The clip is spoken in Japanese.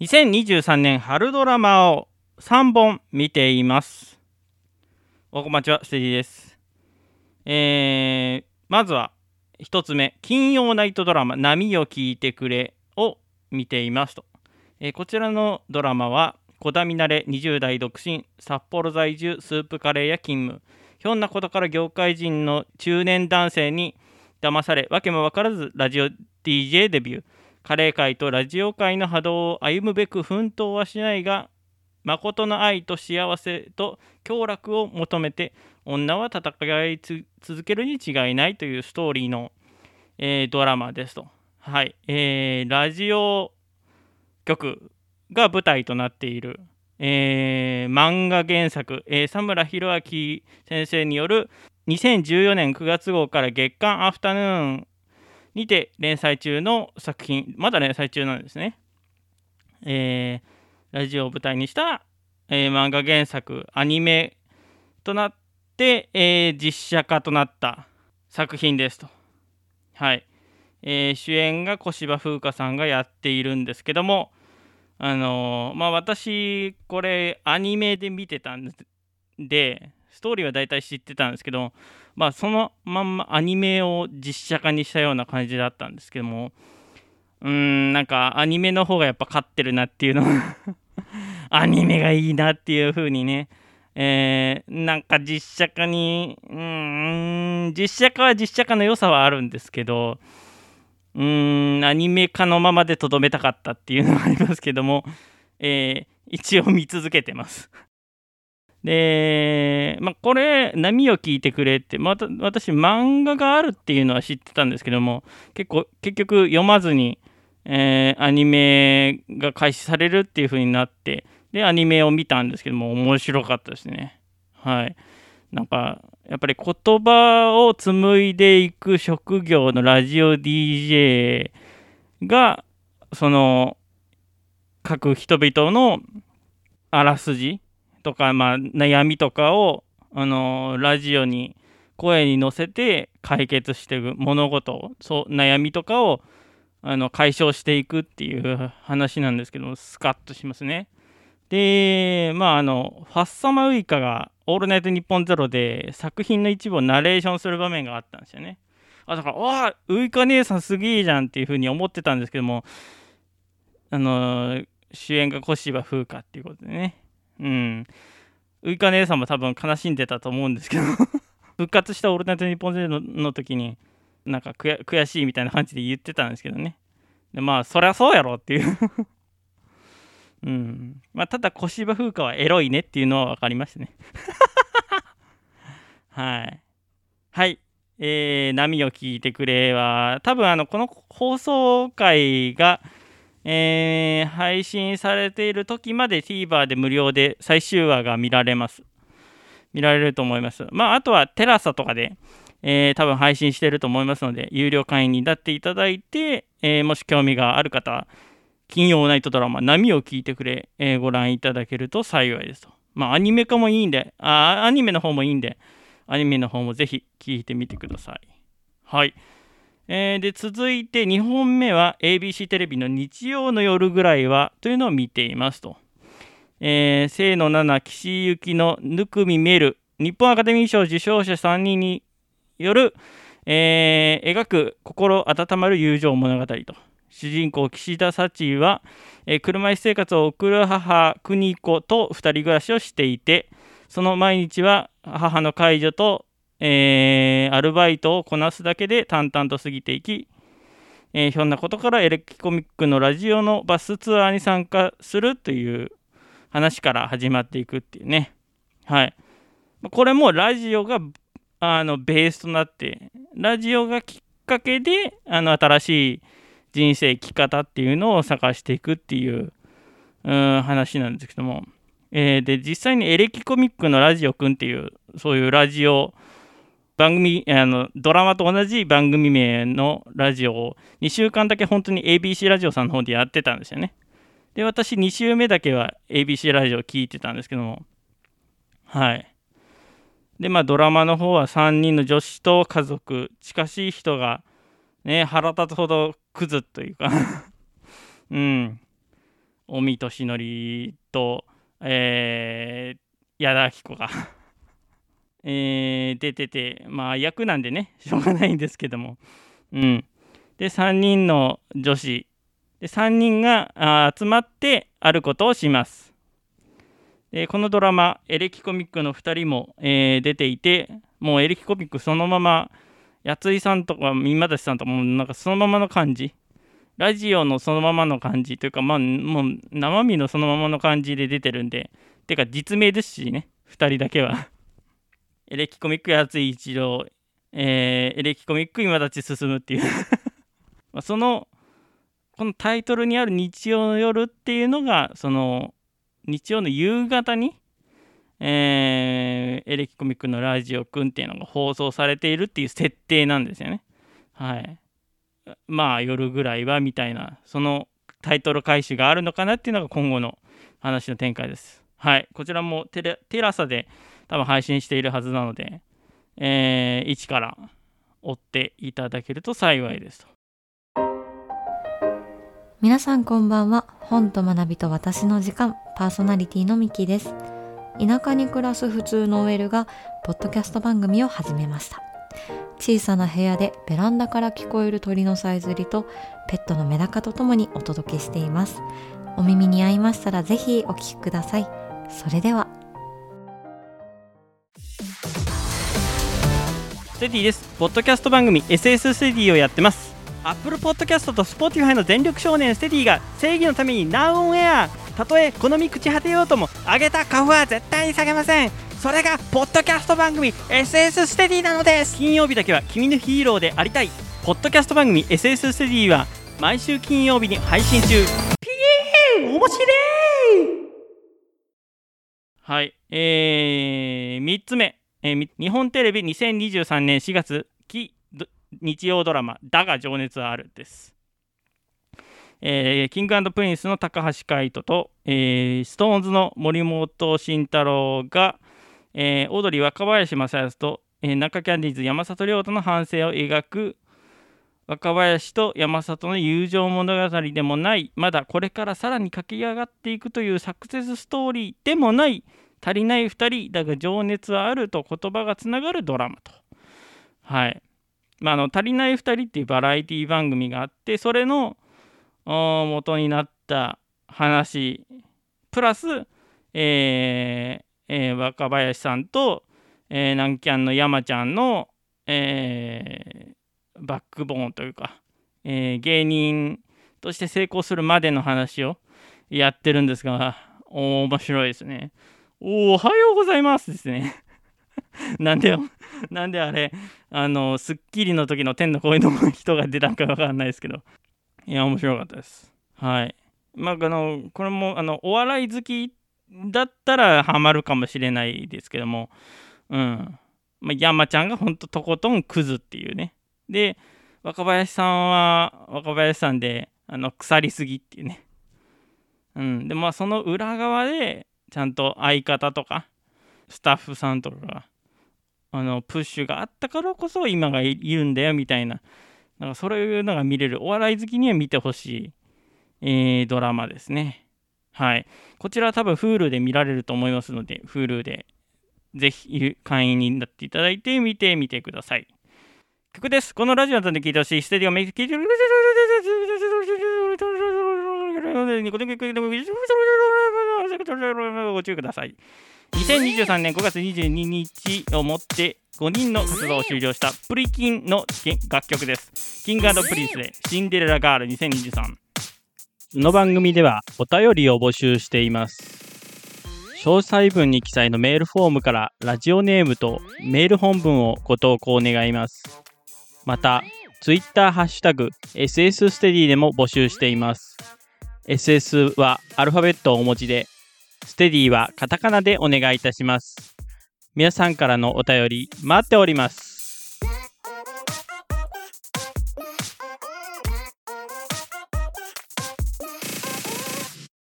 2023年春ドラマを3本見ています。おこまちは、ステディです。えー、まずは1つ目、金曜ナイトドラマ、波を聞いてくれを見ていますと。えーこちらのドラマは、小田みなれ20代独身、札幌在住、スープカレー屋勤務。ひょんなことから業界人の中年男性に騙され、わけも分からずラジオ DJ デビュー。カレー界とラジオ界の波動を歩むべく奮闘はしないが、誠の愛と幸せと享楽を求めて、女は戦い続けるに違いないというストーリーの、えードラマですと。はい。えーラジオ局が舞台となっている、えー漫画原作、えー、佐村弘明先生による2014年9月号から月刊アフタヌーンにて連載中の作品、まだ連載中なんですね。えーラジオを舞台にした、えー漫画原作、アニメとなって、えー実写化となった作品ですと。はい。えー主演が小芝風花さんがやっているんですけども、あのーまあ私、これアニメで見てたんでで、ストーリーは大体知ってたんですけど、まあそのまんまアニメを実写化にしたような感じだったんですけども、うーん、なんかアニメの方がやっぱ勝ってるなっていうのアニメがいいなっていう風にね、えーなんか実写化に、うーん、実写化は実写化の良さはあるんですけど、うーん、アニメ化のままでとどめたかったっていうのはありますけども、えー一応見続けてます。で、まあ、これ、波を聞いてくれって、また私、漫画があるっていうのは知ってたんですけども、結構、結局読まずに、えーアニメが開始されるっていう風になって、で、アニメを見たんですけども、面白かったですね。はい。なんか、やっぱり言葉を紡いでいく職業のラジオ DJ が、その、各人々のあらすじとか、まあ、悩みとかを、あのラジオに声に乗せて解決していく物事をそう悩みとかをあの解消していくっていう話なんですけどスカッとしますね。でまああのファッサマウイカが「オールナイトニッポンゼロで作品の一部をナレーションする場面があったんですよね。あだから「わあウイカ姉さんすげえじゃん」っていうふうに思ってたんですけどもあの主演が小芝風花っていうことでねうんウイカ姉さんも多分悲しんでたと思うんですけど 復活した「オールナイトニッポンゼロの時になんか悔しいみたいな感じで言ってたんですけどね。でまあそりゃそうやろっていう。うん。まあただ小芝風花はエロいねっていうのは分かりましたね。はい。はい。えー、波を聞いてくれは多分あのこの放送回がえー配信されている時まで TVer で無料で最終話が見られます見られると思いますまああとはテラサとかでえー多分配信してると思いますので、有料会員になっていただいて、えーもし興味がある方、金曜ナイトドラマ、波を聞いてくれ、えーご覧いただけると幸いですと。まあ、アニメ化もいいんで、あアニメの方もいいんで、アニメの方もぜひ聞いてみてください。はい。えーで、続いて2本目は ABC テレビの日曜の夜ぐらいはというのを見ていますと。えー清野奈々、岸井ゆきのぬくみめる、日本アカデミー賞受賞者3人による、えー描く心温まる友情物語と主人公岸田幸は、えー車椅子生活を送る母邦子と2人暮らしをしていてその毎日は母の介助と、えーアルバイトをこなすだけで淡々と過ぎていき、えーひょんなことからエレキコミックのラジオのバスツアーに参加するという話から始まっていくっていうね。はい。これもラジオがあのベースとなってラジオがきっかけであの新しい人生生き方っていうのを探していくっていううん話なんですけども、えーで実際にエレキコミックのラジオくんっていうそういうラジオ番組あのドラマと同じ番組名のラジオを2週間だけ本当に ABC ラジオさんの方でやってたんですよね。で私2週目だけは ABC ラジオ聞いてたんですけども。はい。でまあドラマの方は3人の女子と家族近しい人がね腹立つほどクズというか。うん。尾身俊則と、えー、矢田亜希子が。えー、出てて、まあ役なんでね、しょうがないんですけども。うん。で、3人の女子、で3人が集まってあることをします。でこのドラマ、エレキコミックの2人も、えー、出ていて、もうエレキコミックそのまま、やついさんとか今立さんとかもなんかそのままの感じ、ラジオのそのままの感じというか、まあ、もう生身のそのままの感じで出てるんで、てか実名ですしね、2人だけは。エレキコミックやつい一郎、えー、エレキコミック今立ち進むっていう まその、このタイトルにある日曜の夜っていうのが、その、日曜の夕方に、えー、エレキコミックのラジオくんっていうのが放送されているっていう設定なんですよね。はい。まあ夜ぐらいはみたいな、そのタイトル回収があるのかなっていうのが今後の話の展開です。はい。こちらもテテラサで多分配信しているはずなので、えー、一から追っていただけると幸いですと。皆さんこんばんは。本と学びと私の時間、パーソナリティのミキです。田舎に暮らす普通の OL が、ポッドキャスト番組を始めました。小さな部屋でベランダから聞こえる鳥のさえずりと、ペットのメダカとともにお届けしています。お耳に合いましたらぜひお聴きください。それでは。ステディです。ポッドキャスト番組 SS ステディをやってます。Apple Podcast と Spotify の全力少年ステディが正義のために Now on Air たとえ好み朽ち果てようとも上げた花粉は絶対に下げません。それがポッドキャスト番組 SS ステディなのです。金曜日だけは君のヒーローでありたい。ポッドキャスト番組 SS ステディは毎週金曜日に配信中。ピエー面白い。はい。えー、3つ目、えー、日本テレビ2023年4月期日曜ドラマ「だが情熱はある」です。えー、キングプリンスの高橋海人と、えー、 SixTONES の森本慎太郎が、えー、オードリー若林正康と、えー、南海キャンディーズ山里亮太の半生を描く若林と山里の友情物語でもないまだこれからさらに駆け上がっていくというサクセスストーリーでもない足りない2人だが情熱はあると言葉がつながるドラマと。はいまあ、あの足りない2人っていうバラエティ番組があってそれの元になった話プラス、えーえー、若林さんと、えー、南キャンの山ちゃんの、えー、バックボーンというか、えー、芸人として成功するまでの話をやってるんですが面白いですね。おはようございますですね。なんでよ、なんであれ、あの、スッキリの時の天の声の人が出たんかわかんないですけど、いや、面白かったです。はい。まあ、あの、これも、あの、お笑い好きだったらハマるかもしれないですけども、うん。まあ、山ちゃんがほんととことんクズっていうね。で、若林さんは若林さんで、あの、腐りすぎっていうね。うん。で、まあ、その裏側で、ちゃんと相方とか、スタッフさんとかがあのプッシュがあったからこそ今がいるんだよみたいな。なんかそういうのが見れる。お笑い好きには見てほしい、えー、ドラマですね。はい。こちらは多分 Hulu で見られると思いますので Hulu でぜひ会員になっていただいて見てみてください。曲です。このラジオなどで聴いてほしい。ステディオメイク聞いてるご注意ください2023年5月22日をもって5人の活動を終了したプリキンの楽曲です。キングプリンスでシンデレラガール2023。この番組ではお便りを募集しています。詳細文に記載のメールフォームからラジオネームとメール本文をご投稿願います。また、Twitter ハッシュタグ SS ステディでも募集しています。SS はアルファベットをお持ちでステディはカタカナでお願いいたします。皆さんからのお便り待っております。